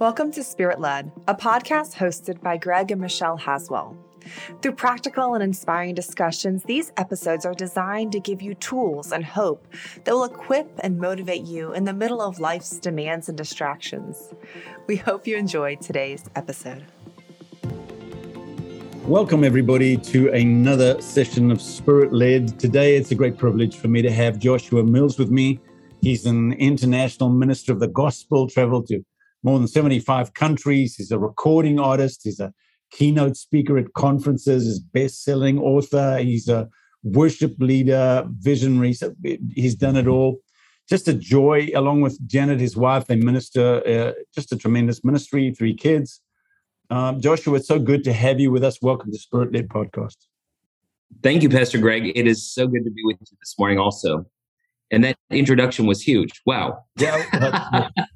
Welcome to Spirit Led, a podcast hosted by Greg and Michelle Haswell. Through practical and inspiring discussions, these episodes are designed to give you tools and hope that will equip and motivate you in the middle of life's demands and distractions. We hope you enjoyed today's episode. Welcome, everybody, to another session of Spirit Led. Today, it's a great privilege for me to have Joshua Mills with me. He's an international minister of the gospel, traveled to more than 75 countries. He's a recording artist. He's a keynote speaker at conferences. He's best-selling author. He's a worship leader, visionary. So he's done it all. Just a joy, along with Janet, his wife. They minister uh, just a tremendous ministry. Three kids. Um, Joshua, it's so good to have you with us. Welcome to Spirit Led Podcast. Thank you, Pastor Greg. It is so good to be with you this morning, also. And that introduction was huge. Wow. Yeah,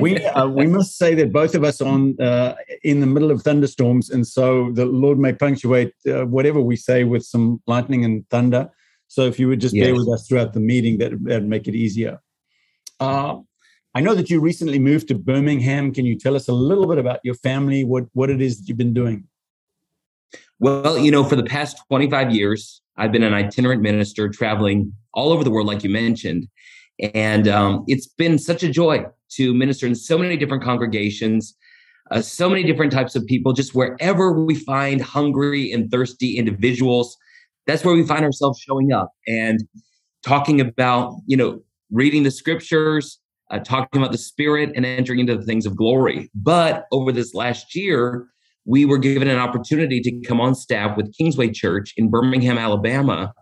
we uh, we must say that both of us on uh, in the middle of thunderstorms, and so the Lord may punctuate uh, whatever we say with some lightning and thunder. So if you would just yes. bear with us throughout the meeting, that would make it easier. Uh, I know that you recently moved to Birmingham. Can you tell us a little bit about your family? What what it is that you've been doing? Well, you know, for the past 25 years, I've been an itinerant minister traveling all over the world, like you mentioned. And um, it's been such a joy to minister in so many different congregations, uh, so many different types of people, just wherever we find hungry and thirsty individuals, that's where we find ourselves showing up and talking about, you know, reading the scriptures, uh, talking about the spirit and entering into the things of glory. But over this last year, we were given an opportunity to come on staff with Kingsway Church in Birmingham, Alabama,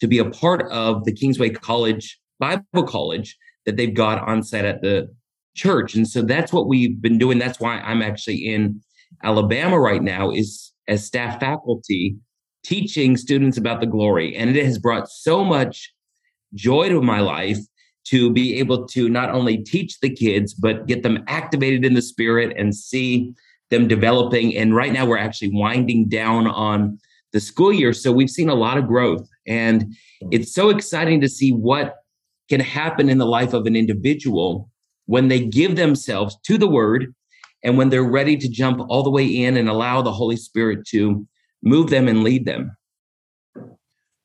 to be a part of the Kingsway College Bible College that they've got on site at the church. And so that's what we've been doing. That's why I'm actually in Alabama right now is as staff faculty teaching students about the glory. And it has brought so much joy to my life to be able to not only teach the kids, but get them activated in the spirit and see them developing. And right now we're actually winding down on the school year. So we've seen a lot of growth. And it's so exciting to see what can happen in the life of an individual when they give themselves to the word and when they're ready to jump all the way in and allow the Holy Spirit to move them and lead them.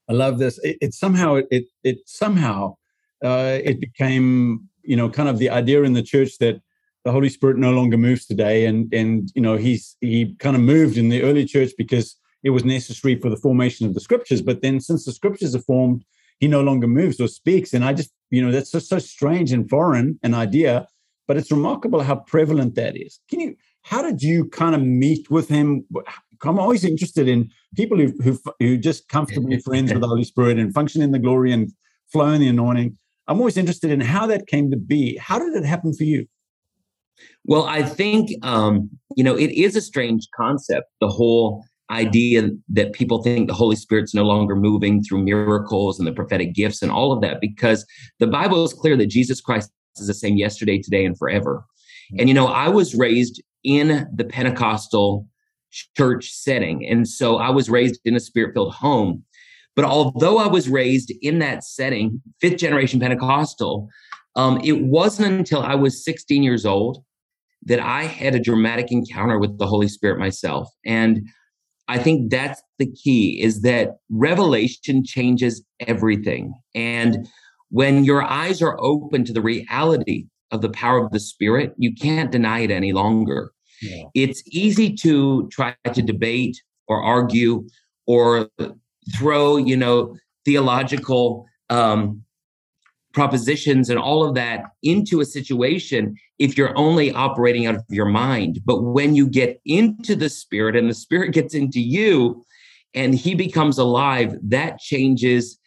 I love this. It, it somehow it it somehow uh, it became you know kind of the idea in the church that the Holy Spirit no longer moves today, and and you know he's he kind of moved in the early church because it was necessary for the formation of the scriptures. But then since the scriptures are formed, he no longer moves or speaks. And I just, you know, that's just so strange and foreign an idea, but it's remarkable how prevalent that is. Can you, how did you kind of meet with him? I'm always interested in people who, who, who just comfortably friends with the Holy Spirit and function in the glory and flow in the anointing. I'm always interested in how that came to be. How did it happen for you? Well, I think um, you know it is a strange concept. The whole idea that people think the Holy Spirit's no longer moving through miracles and the prophetic gifts and all of that, because the Bible is clear that Jesus Christ is the same yesterday, today, and forever. And, you know, I was raised in the Pentecostal church setting. And so I was raised in a spirit filled home. But although I was raised in that setting, fifth generation Pentecostal, um, it wasn't until I was 16 years old that I had a dramatic encounter with the Holy Spirit myself. And I think that's the key is that revelation changes everything. And when your eyes are open to the reality of the power of the spirit, you can't deny it any longer. Yeah. It's easy to try to debate or argue or throw, you know, theological um, propositions and all of that into a situation if you're only operating out of your mind. But when you get into the spirit and the spirit gets into you and he becomes alive, that changes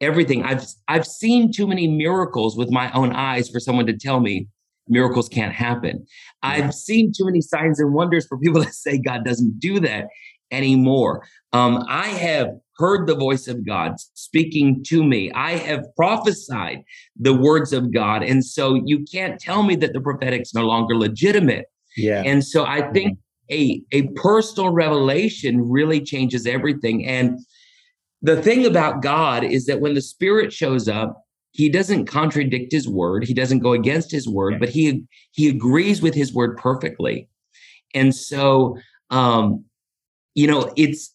everything. I've I've seen too many miracles with my own eyes for someone to tell me miracles can't happen. I've seen too many signs and wonders for people to say God doesn't do that anymore. Um, I have heard the voice of God speaking to me. I have prophesied the words of God. And so you can't tell me that the prophetic is no longer legitimate. Yeah. And so I think a, a personal revelation really changes everything. And the thing about God is that when the Spirit shows up, he doesn't contradict his word he doesn't go against his word but he he agrees with his word perfectly and so um you know it's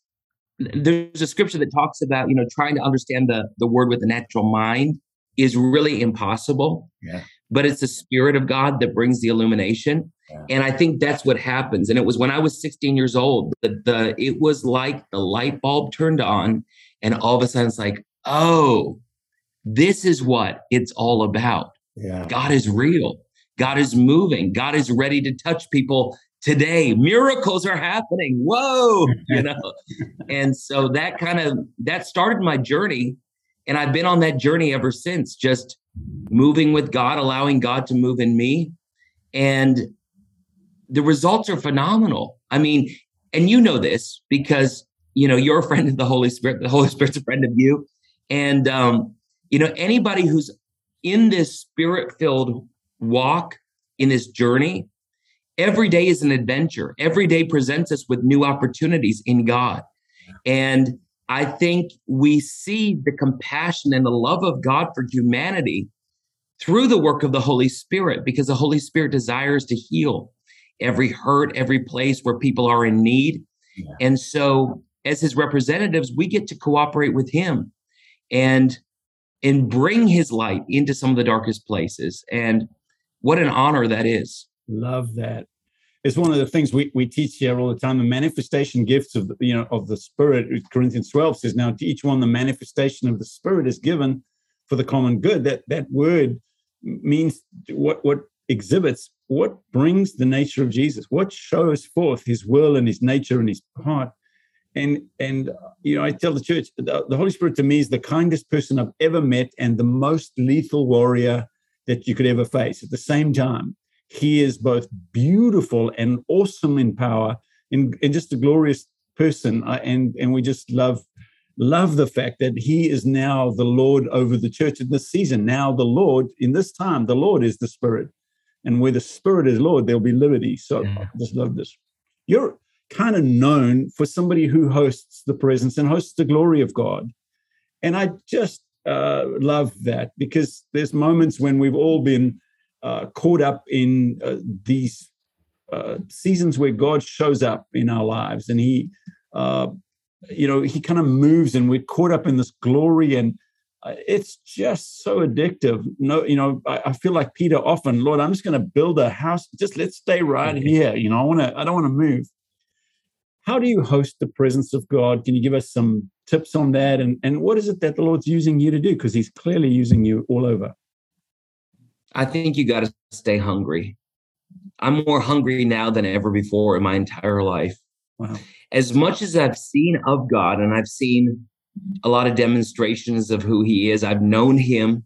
there's a scripture that talks about you know trying to understand the the word with the natural mind is really impossible yeah. but it's the spirit of god that brings the illumination yeah. and i think that's what happens and it was when i was 16 years old the, the it was like the light bulb turned on and all of a sudden it's like oh this is what it's all about yeah. god is real god is moving god is ready to touch people today miracles are happening. Whoa you know? And so that kind of that started my journey. And i've been on that journey ever since just moving with god allowing god to move in me. And the results are phenomenal. I mean and you know this because you know you're a friend of the holy spirit the holy spirit's a friend of you. And um you know anybody who's in this spirit filled walk in this journey every day is an adventure. Every day presents us with new opportunities in God. And I think we see the compassion and the love of God for humanity through the work of the Holy Spirit because the Holy Spirit desires to heal every hurt, every place where people are in need. Yeah. And so as his representatives, we get to cooperate with him and and bring his light into some of the darkest places. And what an honor that is. Love that. It's one of the things we, we teach here all the time. The manifestation gifts of the, you know of the Spirit. Corinthians 12 says, "Now to each one the manifestation of the Spirit is given for the common good." That that word means what what exhibits what brings the nature of Jesus, what shows forth His will and His nature and His heart. And and you know, I tell the church, the, the Holy Spirit to me is the kindest person I've ever met and the most lethal warrior that you could ever face. At the same time, he is both beautiful and awesome in power and, and just a glorious person. And, and we just love love the fact that he is now the Lord over the church in this season. Now, the Lord, in this time, the Lord is the Spirit. And where the Spirit is Lord, there'll be liberty. So yeah. I just love this. You're kind of known for somebody who hosts the presence and hosts the glory of God. And I just uh, love that because there's moments when we've all been uh, caught up in uh, these uh, seasons where God shows up in our lives and He, uh, you know, He kind of moves and we're caught up in this glory and uh, it's just so addictive. No, you know, I, I feel like Peter often, Lord, I'm just going to build a house. Just let's stay right here. You know, I want to, I don't want to move. How do you host the presence of God? Can you give us some tips on that? And and what is it that the Lord's using you to do? Because He's clearly using you all over. I think you got to stay hungry. I'm more hungry now than ever before in my entire life. Wow. As much as I've seen of God and I've seen a lot of demonstrations of who he is, I've known him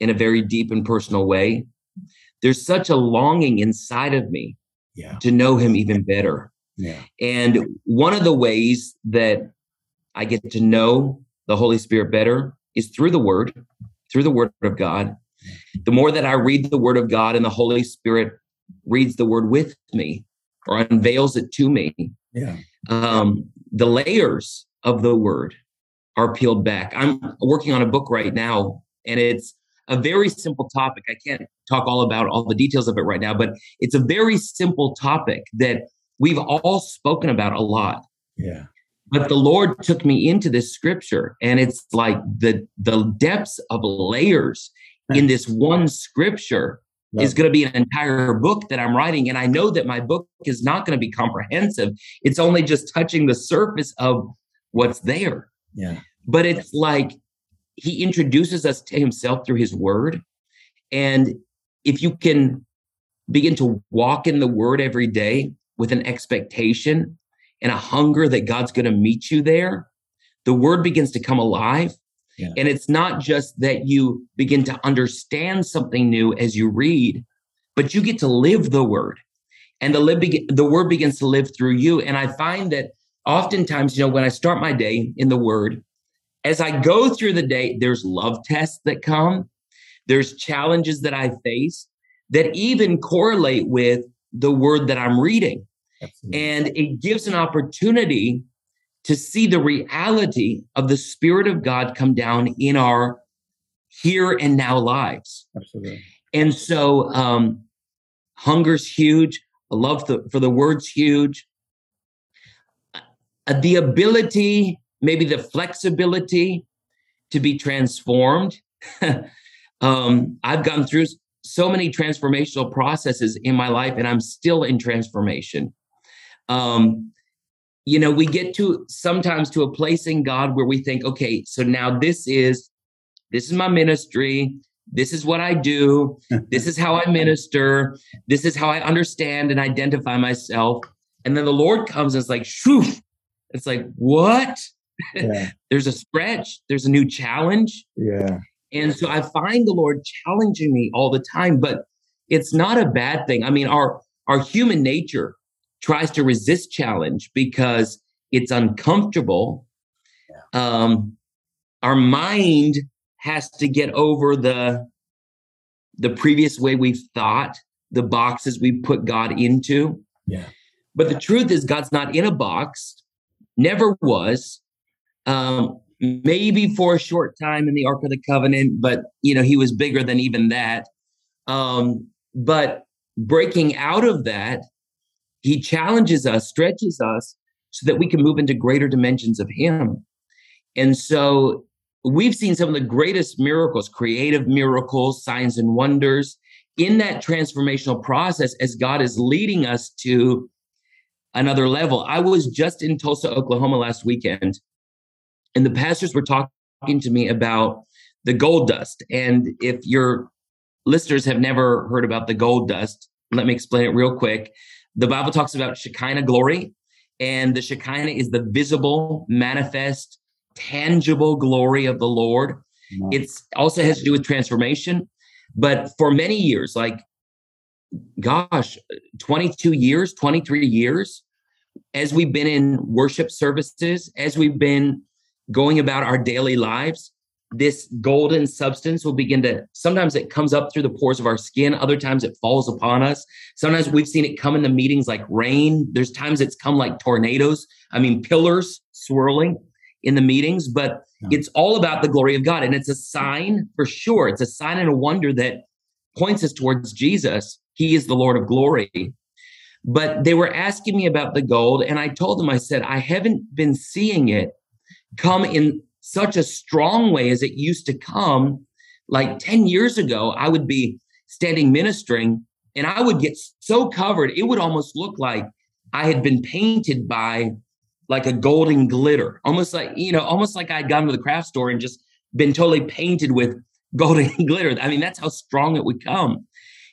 in a very deep and personal way. There's such a longing inside of me yeah. to know him even better. Yeah. And one of the ways that I get to know the Holy Spirit better is through the word, through the word of God the more that I read the word of God and the Holy Spirit reads the word with me or unveils it to me, yeah. um, the layers of the word are peeled back. I'm working on a book right now, and it's a very simple topic. I can't talk all about all the details of it right now, but it's a very simple topic that we've all spoken about a lot. Yeah. But the Lord took me into this scripture, and it's like the the depths of layers in this one scripture is going to be an entire book that I'm writing. And I know that my book is not going to be comprehensive. It's only just touching the surface of what's there. Yeah. But it's like he introduces us to himself through his word. And if you can begin to walk in the word every day with an expectation and a hunger that God's going to meet you there, the word begins to come alive yeah. And it's not just that you begin to understand something new as you read, but you get to live the word. And the live be- the word begins to live through you. And I find that oftentimes, you know, when I start my day in the word, as I go through the day, there's love tests that come, there's challenges that I face that even correlate with the word that I'm reading. Absolutely. And it gives an opportunity to see the reality of the Spirit of God come down in our here and now lives. Absolutely. And so um, hunger's huge. A love the, for the word's huge. Uh, the ability, maybe the flexibility to be transformed. um, I've gone through so many transformational processes in my life, and I'm still in transformation. Um, you know, we get to sometimes to a place in God where we think, okay, so now this is this is my ministry. This is what I do. this is how I minister. This is how I understand and identify myself. And then the Lord comes and it's like, shoo. It's like, what? Yeah. there's a stretch, there's a new challenge. Yeah. And so I find the Lord challenging me all the time, but it's not a bad thing. I mean, our our human nature tries to resist challenge because it's uncomfortable. Yeah. Um, our mind has to get over the the previous way we've thought, the boxes we put God into. Yeah. But the truth is, God's not in a box, never was. Um, maybe for a short time in the Ark of the Covenant, but you know, he was bigger than even that. Um, but breaking out of that, he challenges us, stretches us so that we can move into greater dimensions of him. And so we've seen some of the greatest miracles, creative miracles, signs and wonders in that transformational process as God is leading us to another level. I was just in Tulsa, Oklahoma last weekend, and the pastors were talking to me about the gold dust. And if your listeners have never heard about the gold dust, let me explain it real quick. The Bible talks about Shekinah glory, and the Shekinah is the visible, manifest, tangible glory of the Lord. It also has to do with transformation. But for many years, like, gosh, 22 years, 23 years, as we've been in worship services, as we've been going about our daily lives, this golden substance will begin to sometimes it comes up through the pores of our skin other times it falls upon us sometimes we've seen it come in the meetings like rain there's times it's come like tornadoes i mean pillars swirling in the meetings, but yeah. it's all about the glory of God. And it's a sign for sure. It's a sign and a wonder that points us towards Jesus. He is the Lord of glory. But they were asking me about the gold, and I told them, I said, I haven't been seeing it come in such a strong way as it used to come. Like 10 years ago, I would be standing ministering and I would get so covered, it would almost look like I had been painted by like a golden glitter, almost like, you know, almost like I'd gone to the craft store and just been totally painted with golden glitter. I mean, that's how strong it would come.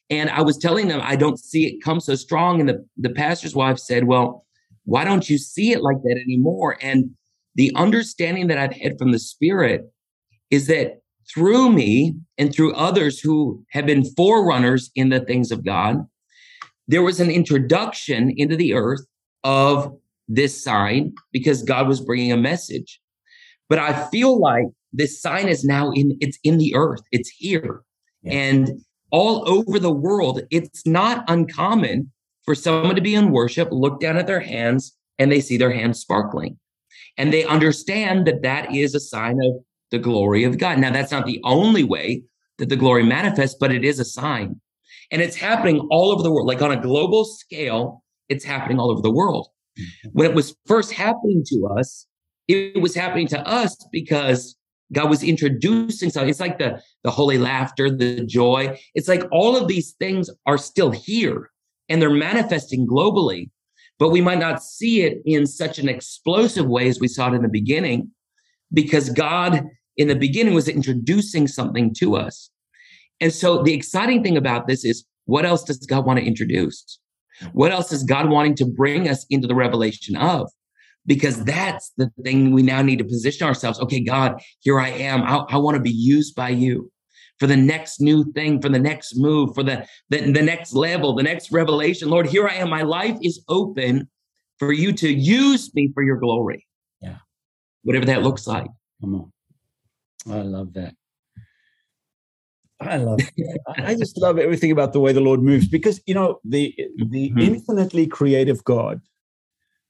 And I was telling them, I don't see it come so strong. And the, the pastor's wife said, Well, why don't you see it like that anymore? And the understanding that I've had from the Spirit is that through me and through others who have been forerunners in the things of God, there was an introduction into the earth of this sign because God was bringing a message. But I feel like this sign is now in it's in the earth. It's here. Yeah. And all over the world, it's not uncommon for someone to be in worship, look down at their hands, and they see their hands sparkling. And they understand that that is a sign of the glory of God. Now, that's not the only way that the glory manifests, but it is a sign. And it's happening all over the world, like on a global scale, it's happening all over the world. Mm-hmm. When it was first happening to us, it was happening to us because God was introducing something. It's like the, the holy laughter, the joy. It's like all of these things are still here and they're manifesting globally, but we might not see it in such an explosive way as we saw it in the beginning because God in the beginning was introducing something to us. And so the exciting thing about this is what else does God want to introduce? What else is God wanting to bring us into the revelation of? Because that's the thing we now need to position ourselves. Okay, God, here I am. I, I want to be used by you for the next new thing, for the next move, for the, the, the next level, the next revelation. Lord, here I am. My life is open for you to use me for your glory. Yeah. Whatever that looks like. Come on. I love that. I love it. I just love everything about the way the Lord moves because you know the the mm-hmm. infinitely creative God.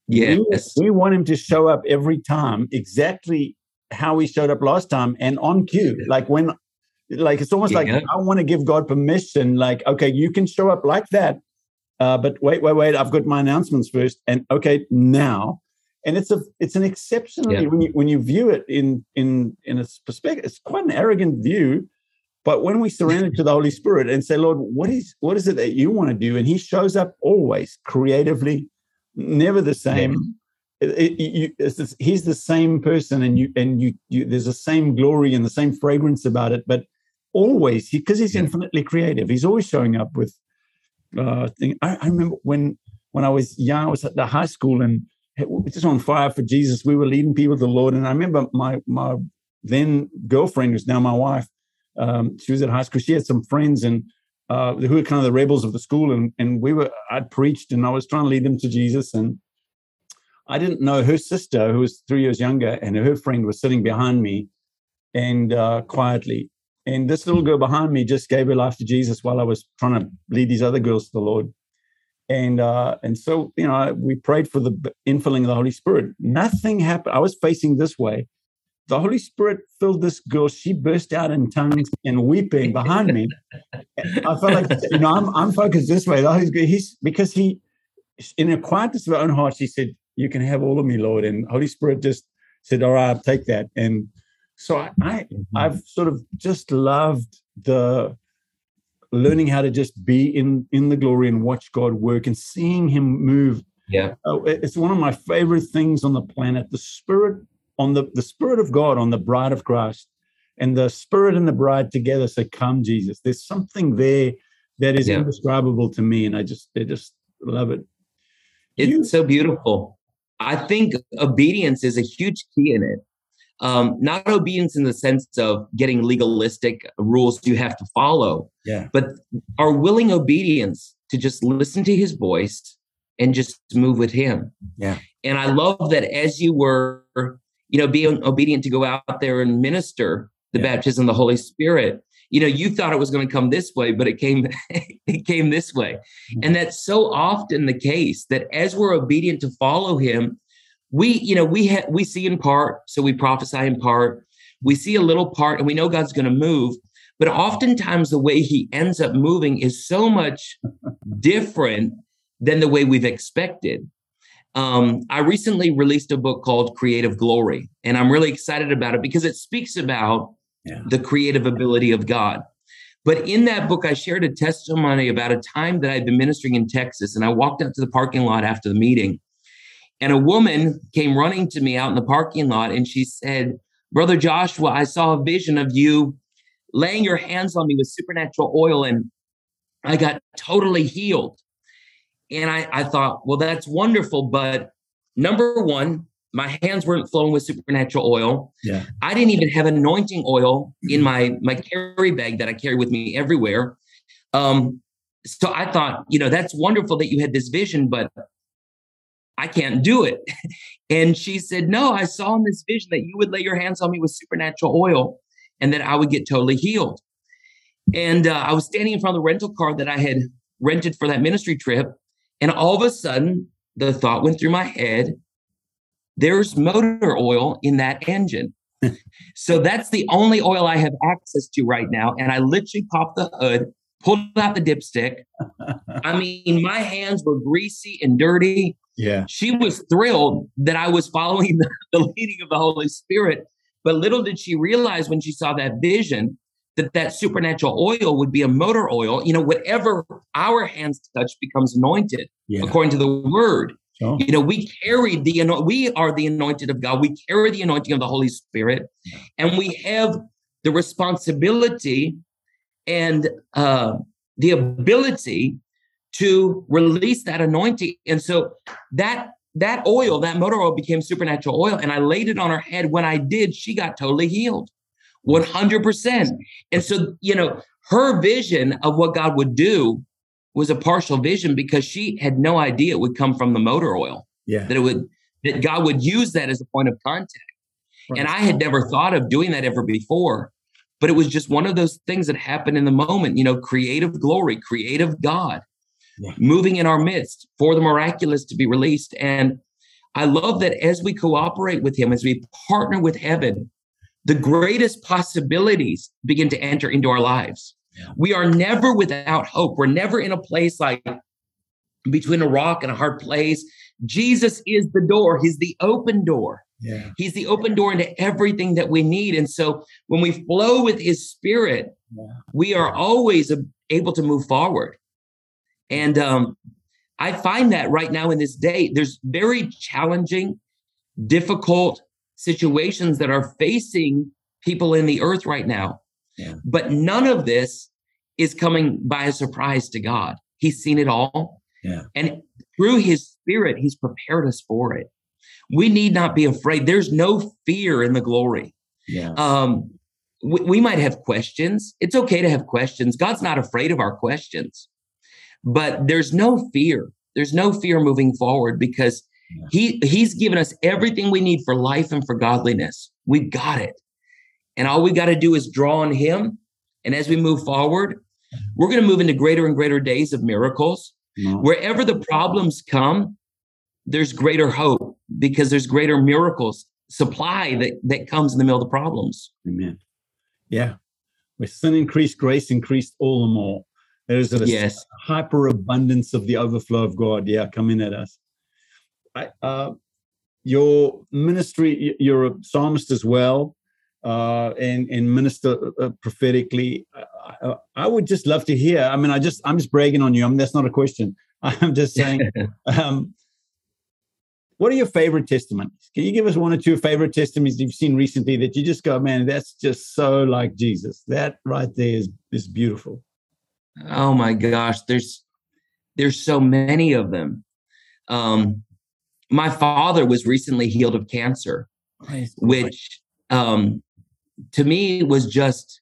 Yes. We, we, want him to show up every time exactly how he showed up last time and on cue. Like when like it's almost yeah. like I want to give God permission. Like, okay, you can show up like that, uh, but wait, wait, wait. I've got my announcements first, and okay, now, and it's a it's an exceptionally yeah. when you when you view it in in in a perspective, it's quite an arrogant view. But when we surrender to the Holy Spirit and say, Lord, what is what is it that you want to do? And He shows up always creatively, never the same. Yeah it, you, this, he's the same person and you and you, you there's the same glory and the same fragrance about it but always because he, he's yeah. infinitely creative he's always showing up with uh thing I, I, remember when when i was young i was at the high school and it was just on fire for jesus we were leading people to the lord and i remember my my then girlfriend who's now my wife um, she was at high school she had some friends and uh, who were kind of the rebels of the school and and we were i'd preached and i was trying to lead them to jesus and I didn't know her sister, who was three years younger, and her friend was sitting behind me and uh, quietly. And this little girl behind me just gave her life to Jesus while I was trying to lead these other girls to the Lord. And uh, and so you know we prayed for the infilling of the Holy Spirit. Nothing happened. I was facing this way. The Holy Spirit filled this girl. She burst out in tongues and weeping behind me. I felt like you know I'm I'm focused this way. He's because he in the quietness of her own heart, she said, you can have all of me, Lord. And Holy Spirit just said, all right, take that. And so I, I. I've sort of just loved the learning how to just be in in the glory and watch God work and seeing Him move. Yeah, uh, it's one of my favorite things on the planet. The Spirit on the the Spirit of God on the Bride of Christ, and the Spirit and the Bride together say, "Come, Jesus." There's something there that is yeah. indescribable to me, and I just I just love it. It's you, so beautiful. I think obedience is a huge key in it. Um, not obedience in the sense of getting legalistic rules you have to follow, yeah. but our willing obedience to just listen to his voice and just move with him. Yeah. And I love that as you were, you know, being obedient to go out there and minister the yeah. baptism of the Holy Spirit, you know, you thought it was going to come this way, but it came, it came this way. Mm-hmm. And that's so often the case that as we're obedient to follow him, we, you know, we ha- we see in part, so we prophesy in part. We see a little part, and we know God's going to move. But oftentimes, the way He ends up moving is so much different than the way we've expected. Um, I recently released a book called Creative Glory, and I'm really excited about it because it speaks about yeah. the creative ability of God. But in that book, I shared a testimony about a time that I'd been ministering in Texas, and I walked out to the parking lot after the meeting, and a woman came running to me out in the parking lot, and she said, "Brother Joshua, I saw a vision of you laying your hands on me with supernatural oil, and I got totally healed." And I, I thought, well, that's wonderful, but number one, my hands weren't flowing with supernatural oil. Yeah. I didn't even have anointing oil in my my carry bag that I carry with me everywhere. Um, so I thought, you know, that's wonderful that you had this vision, but I can't do it. and she said, No, I saw in this vision that you would lay your hands on me with supernatural oil and that I would get totally healed. And uh, I was standing in front of the rental car that I had rented for that ministry trip. And all of a sudden, the thought went through my head there's motor oil in that engine. so that's the only oil I have access to right now. And I literally popped the hood, pulled out the dipstick. I mean, my hands were greasy and dirty. Yeah. She was thrilled that I was following the, the leading of the Holy Spirit. But little did she realize when she saw that vision that that supernatural oil would be a motor oil. You know, whatever our hands touch becomes anointed yeah. according to the word. You know, we carry the we are the anointed of God. We carry the anointing of the Holy Spirit, and we have the responsibility and uh, the ability to release that anointing. And so that that oil, that motor oil, became supernatural oil, and I laid it on her head. When I did, she got totally healed, one hundred percent. And so, you know, her vision of what God would do was a partial vision because she had no idea it would come from the motor oil. Yeah. That it would that God would use that as a point of contact. Right. And I had never thought of doing that ever before. But it was just one of those things that happened in the moment, you know, creative glory, creative God yeah. moving in our midst for the miraculous to be released. And I love that as we cooperate with him, as we partner with heaven the greatest possibilities begin to enter into our lives. We are never without hope. We're never in a place like between a rock and a hard place. Jesus is the door, He's the open door. Yeah. He's the open door into everything that we need. And so when we flow with His Spirit, Yeah. we are always able to move forward. And um, I find that right now in this day, there's very challenging, difficult situations that are facing people in the earth right now. Yeah. But none of this is coming by a surprise to God. He's seen it all. Yeah. And through his spirit, he's prepared us for it. We need not be afraid. There's no fear in the glory. Yeah. Um, we, we might have questions. It's okay to have questions. God's not afraid of our questions, but there's no fear. There's no fear moving forward because he he's given us everything we need for life and for godliness. We've got it. And all we got to do is draw on him. And as we move forward, we're going to move into greater and greater days of miracles. Wherever the problems come, there's greater hope because there's greater miracles supply that, that comes in the middle of the problems. Amen. Yeah. With sin increased, grace increased all the more. There is a Yes. hyper abundance of the overflow of God. Yeah, coming at us. I, uh, your ministry, you're a psalmist as well, uh, and and minister uh, prophetically. I, I, I would just love to hear. I mean, I just I'm just bragging on you. I mean, that's not a question. I'm just saying. um, what are your favorite testimonies? Can you give us one or two favorite testimonies you've seen recently that you just go, man, that's just so like Jesus. That right there is is beautiful. Oh my gosh, there's there's so many of them. Um, my father was recently healed of cancer, which um, to me was just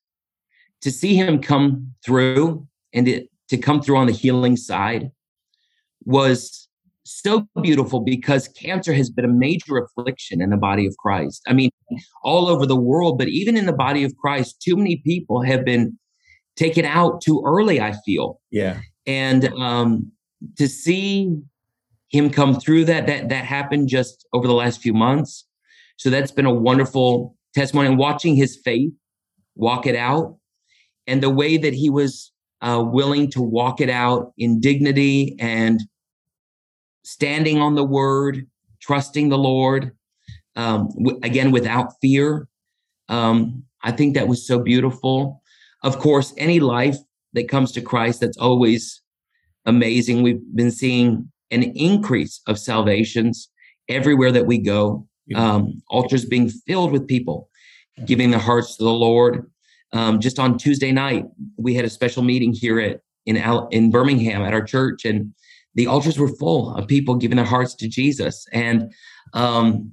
to see him come through and it, to come through on the healing side was so beautiful because cancer has been a major affliction in the body of Christ. I mean, all over the world, but even in the body of Christ, too many people have been taken out too early, I feel. Yeah. And um, to see him come through that, that that happened just over the last few months. So that's been a wonderful testimony. And watching his faith walk it out, and the way that he was uh, willing to walk it out in dignity and standing on the word, trusting the Lord, um, w- again without fear. Um, I think that was so beautiful. Of course, any life that comes to Christ, that's always amazing. We've been seeing an increase of salvations everywhere that we go. Um, altars being filled with people giving their hearts to the Lord. Um, just on Tuesday night, we had a special meeting here at in Al- in Birmingham at our church, and the altars were full of people giving their hearts to Jesus. And um,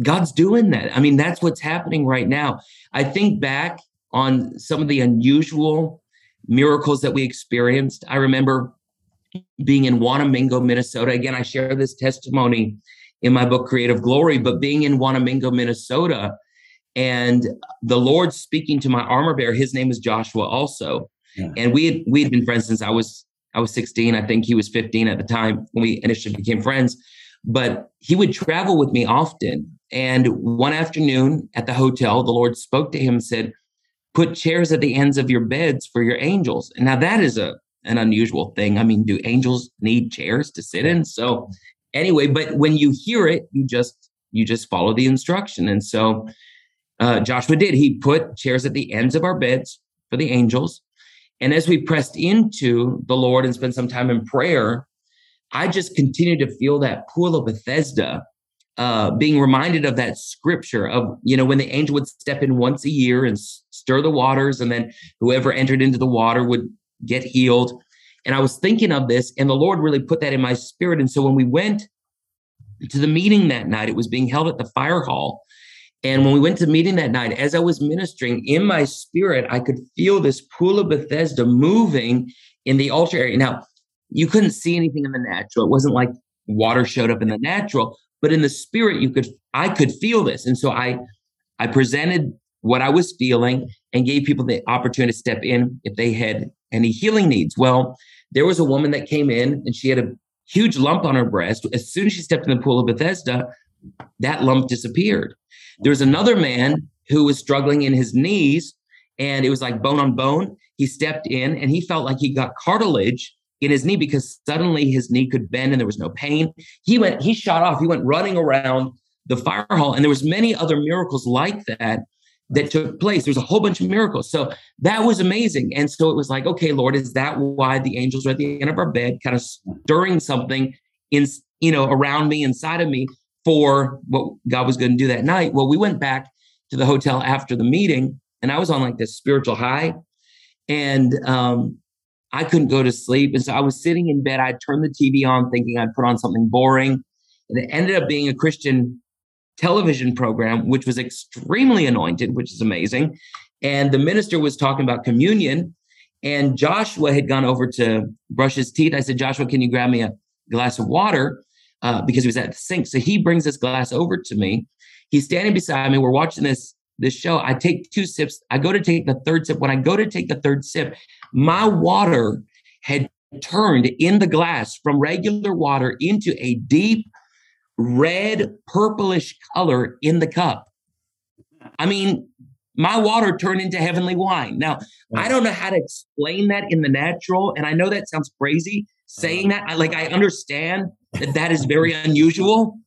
God's doing that. I mean, that's what's happening right now. I think back on some of the unusual miracles that we experienced. I remember being in Wanamingo, Minnesota. Again, I share this testimony in my book, Creative Glory, but being in Wanamingo, Minnesota, and the Lord speaking to my armor bearer, his name is Joshua also. Yeah. And we had we had been friends since I was I was 16. I think he was 15 at the time when we initially became friends. But he would travel with me often. And one afternoon at the hotel, the Lord spoke to him and said, Put chairs at the ends of your beds for your angels. And now that is a an unusual thing. I mean, do angels need chairs to sit in? So anyway, but when you hear it, you just you just follow the instruction. And so uh, Joshua did. He put chairs at the ends of our beds for the angels. And as we pressed into the Lord and spent some time in prayer, I just continued to feel that pool of Bethesda, uh, being reminded of that scripture of, you know, when the angel would step in once a year and stir the waters, and then whoever entered into the water would get healed. And I was thinking of this, and the Lord really put that in my spirit. And so when we went to the meeting that night, it was being held at the fire hall. And when we went to meeting that night, as I was ministering in my spirit, I could feel this pool of Bethesda moving in the altar area. Now, you couldn't see anything in the natural. It wasn't like water showed up in the natural, but in the spirit, you could I could feel this. And so I I presented what I was feeling and gave people the opportunity to step in if they had any healing needs. Well, there was a woman that came in and she had a huge lump on her breast. As soon as she stepped in the pool of Bethesda, that lump disappeared. There was another man who was struggling in his knees and it was like bone on bone. He stepped in and he felt like he got cartilage in his knee because suddenly his knee could bend and there was no pain. He went, he shot off, he went running around the fire hall. And there was many other miracles like that that took place. There was a whole bunch of miracles. So that was amazing. And so it was like, okay, Lord, is that why the angels are at the end of our bed, kind of stirring something in, you know, around me, inside of me for what God was going to do that night? Well, we went back to the hotel after the meeting and I was on like this spiritual high. And um, I couldn't go to sleep. And so I was sitting in bed. I turned the TV on thinking I'd put on something boring. And it ended up being a Christian television program, which was extremely anointed, which is amazing. And the minister was talking about communion. And Joshua had gone over to brush his teeth. I said, Joshua, can you grab me a glass of water? Uh, because he was at the sink. So he brings this glass over to me. He's standing beside me. We're watching this this show. I take two sips. I go to take the third sip. When I go to take the third sip, my water had turned in the glass from regular water into a deep red, purplish color in the cup. I mean, my water turned into heavenly wine. Now, I don't know how to explain that in the natural. And I know that sounds crazy saying uh-huh. that. I, like, I understand that that is very unusual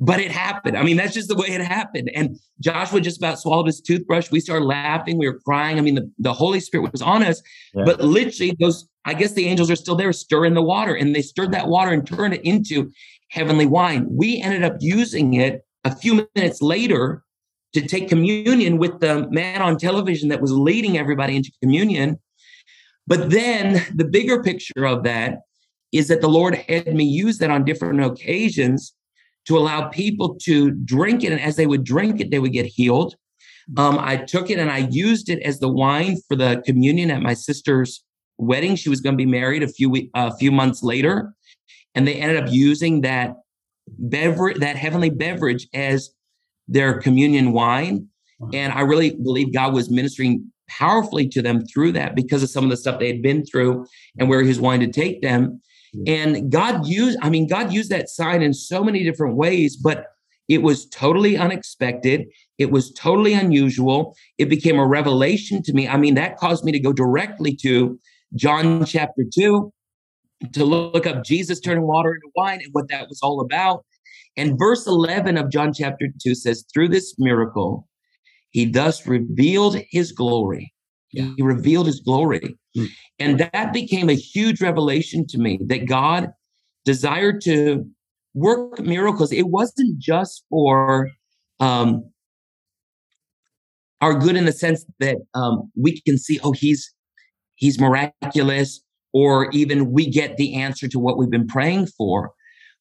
but it happened. I mean, that's just the way it happened. And Joshua just about swallowed his toothbrush. We started laughing. We were crying. I mean, the, the Holy Spirit was on us. Yeah. But literally, those, I guess the angels are still there stirring the water. And they stirred that water and turned it into heavenly wine. We ended up using it a few minutes later to take communion with the man on television that was leading everybody into communion. But then the bigger picture of that is that the Lord had me use that on different occasions to allow people to drink it. And as they would drink it, they would get healed. Um, I took it and I used it as the wine for the communion at my sister's wedding. She was going to be married a few a few months later, and they ended up using that beverage, that heavenly beverage, as their communion wine. And I really believe God was ministering powerfully to them through that because of some of the stuff they had been through and where He was wanting to take them. And God used, I mean, God used that sign in so many different ways, but it was totally unexpected. It was totally unusual. It became a revelation to me. I mean, that caused me to go directly to John chapter 2 to look up Jesus turning water into wine and what that was all about. And verse 11 of John chapter 2 says, Through this miracle, he thus revealed his glory. He revealed his glory. And that became a huge revelation to me that God desired to work miracles. It wasn't just for um, our good in the sense that um, we can see, oh, he's he's miraculous, or even we get the answer to what we've been praying for.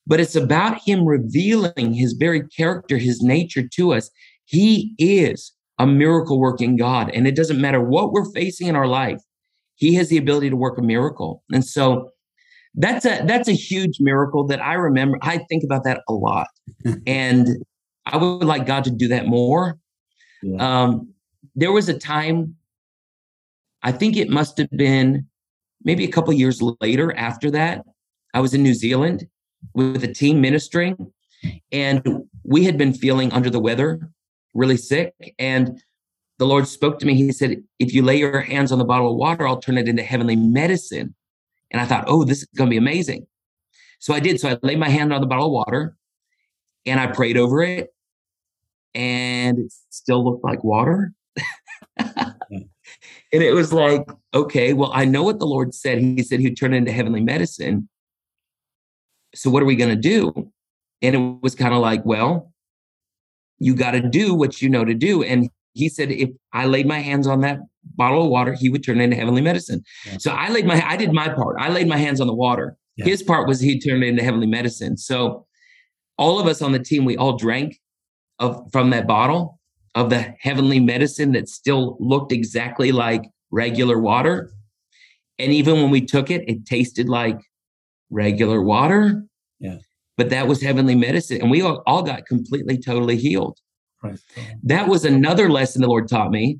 But it's about him revealing his very character, his nature to us. He is a miracle working God. And it doesn't matter what we're facing in our life, He has the ability to work a miracle. And so that's a that's a huge miracle that I remember. I think about that a lot. and I would like God to do that more. Yeah. Um, there was a time, I think it must have been maybe a couple years later after that. I was in New Zealand with a team ministering, and we had been feeling under the weather really sick. And the Lord spoke to me. He said, If you lay your hands on the bottle of water, I'll turn it into heavenly medicine. And I thought, Oh, this is going to be amazing. So I did. So I laid my hand on the bottle of water and I prayed over it. And it still looked like water. Hmm. and it was like, okay, well, I know what the Lord said. He said he'd turn it into heavenly medicine. So what are we going to do? And it was kind of like, well, you got to do what you know to do. And he said, if I laid my hands on that bottle of water, he would turn it into heavenly medicine. Yeah. So I laid my, I did my part. I laid my hands on the water. Yeah. His part was he turned it into heavenly medicine. So all of us on the team, we all drank of from that bottle of the heavenly medicine that still looked exactly like regular water. And even when we took it, it tasted like regular water. Yeah but that was heavenly medicine. And we all, all got completely, totally healed. Right. That was another lesson the Lord taught me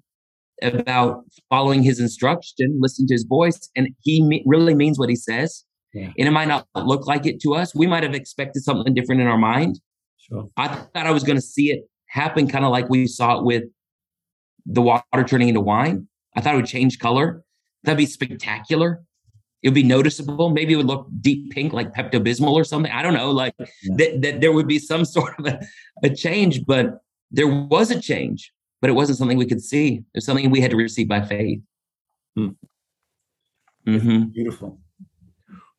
about following his instruction, listening to his voice. And he me- really means what he says. Yeah. And it might not look like it to us. We might have expected something different in our mind. Sure. I thought I was going to see it happen kind of like we saw it with the water turning into wine. I thought it would change color. That'd be spectacular. It would be noticeable. Maybe it would look deep pink like Pepto Bismol or something. I don't know. Like yeah. that, that there would be some sort of a, a change, but there was a change, but it wasn't something we could see. It was something we had to receive by faith. Hmm. Mm-hmm. Beautiful.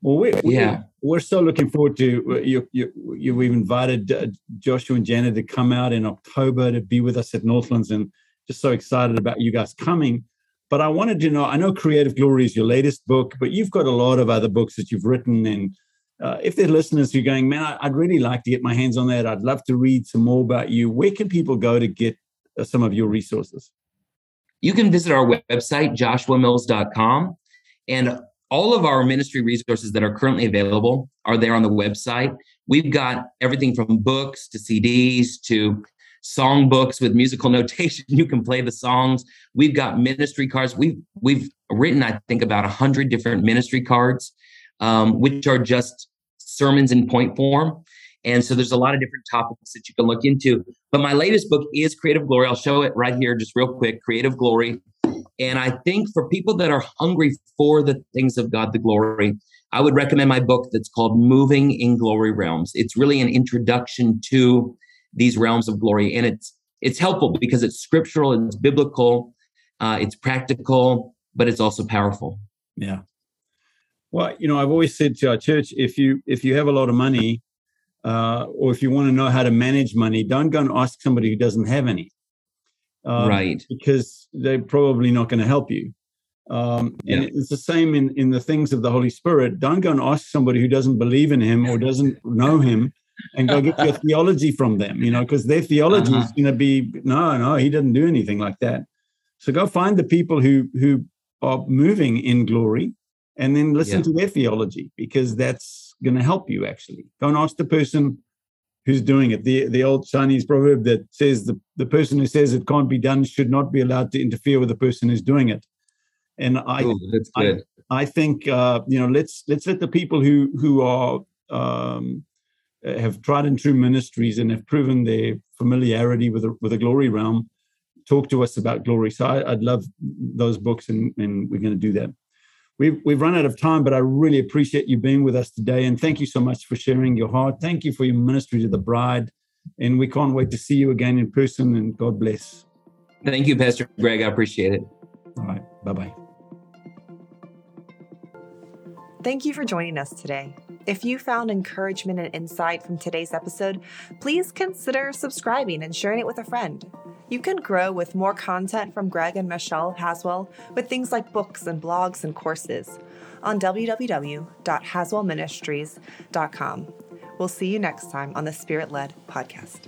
Well, we, we, yeah, we're so looking forward to uh, you. You, you we've invited uh, Joshua and Janet to come out in October to be with us at Northlands, and just so excited about you guys coming. But I wanted to know. I know Creative Glory is your latest book, but you've got a lot of other books that you've written. And uh, if there are listeners who are going, man, I'd really like to get my hands on that. I'd love to read some more about you. Where can people go to get uh, some of your resources? You can visit our website, joshuamills.com. And all of our ministry resources that are currently available are there on the website. We've got everything from books to CDs to song books with musical notation. You can play the songs. We've got ministry cards. We've we've written, I think, about a hundred different ministry cards, um, which are just sermons in point form. And so there's a lot of different topics that you can look into. But my latest book is Creative Glory. I'll show it right here, just real quick. Creative Glory. And I think for people that are hungry for the things of God, the glory, I would recommend my book that's called Moving in Glory Realms. It's really an introduction to these realms of glory. And it's it's helpful because it's scriptural, it's biblical, uh, it's practical, but it's also powerful. Yeah. Well, you know, I've always said to our church, if you if you have a lot of money, uh, or if you want to know how to manage money, don't go and ask somebody who doesn't have any um, right? Because they're probably not going to help you. Um, yeah. And it's the same in, in the things of the Holy Spirit. Don't go and ask somebody who doesn't believe in Him or doesn't know Him, and go get your theology from them. You know, because their theology uh-huh. is going to be no, no, He didn't do anything like that. So go find the people who who are moving in glory, and then listen yeah. to their theology because that's going to help you. Actually, don't ask the person who's doing it. The the old Chinese proverb that says the, the person who says it can't be done should not be allowed to interfere with the person who's doing it. And I Ooh, that's good. I, I think uh, you know let's let's let the people who who are um, have tried and true ministries and have proven their familiarity with a, with a glory realm talk to us about glory. So I, would love those books, and, and we're going to do that we've we've run out of time, but I really appreciate you being with us today, and thank you so much for sharing your heart. Thank you for your ministry to the bride, and we can't wait to see you again in person. And God bless. Thank you, Pastor Greg. I appreciate it. All right. Bye bye. Thank you for joining us today. If you found encouragement and insight from today's episode, please consider subscribing and sharing it with a friend. You can grow with more content from Greg and Michelle Haswell with things like books and blogs and courses on www.haswellministries.com. We'll see you next time on the Spirit Led Podcast.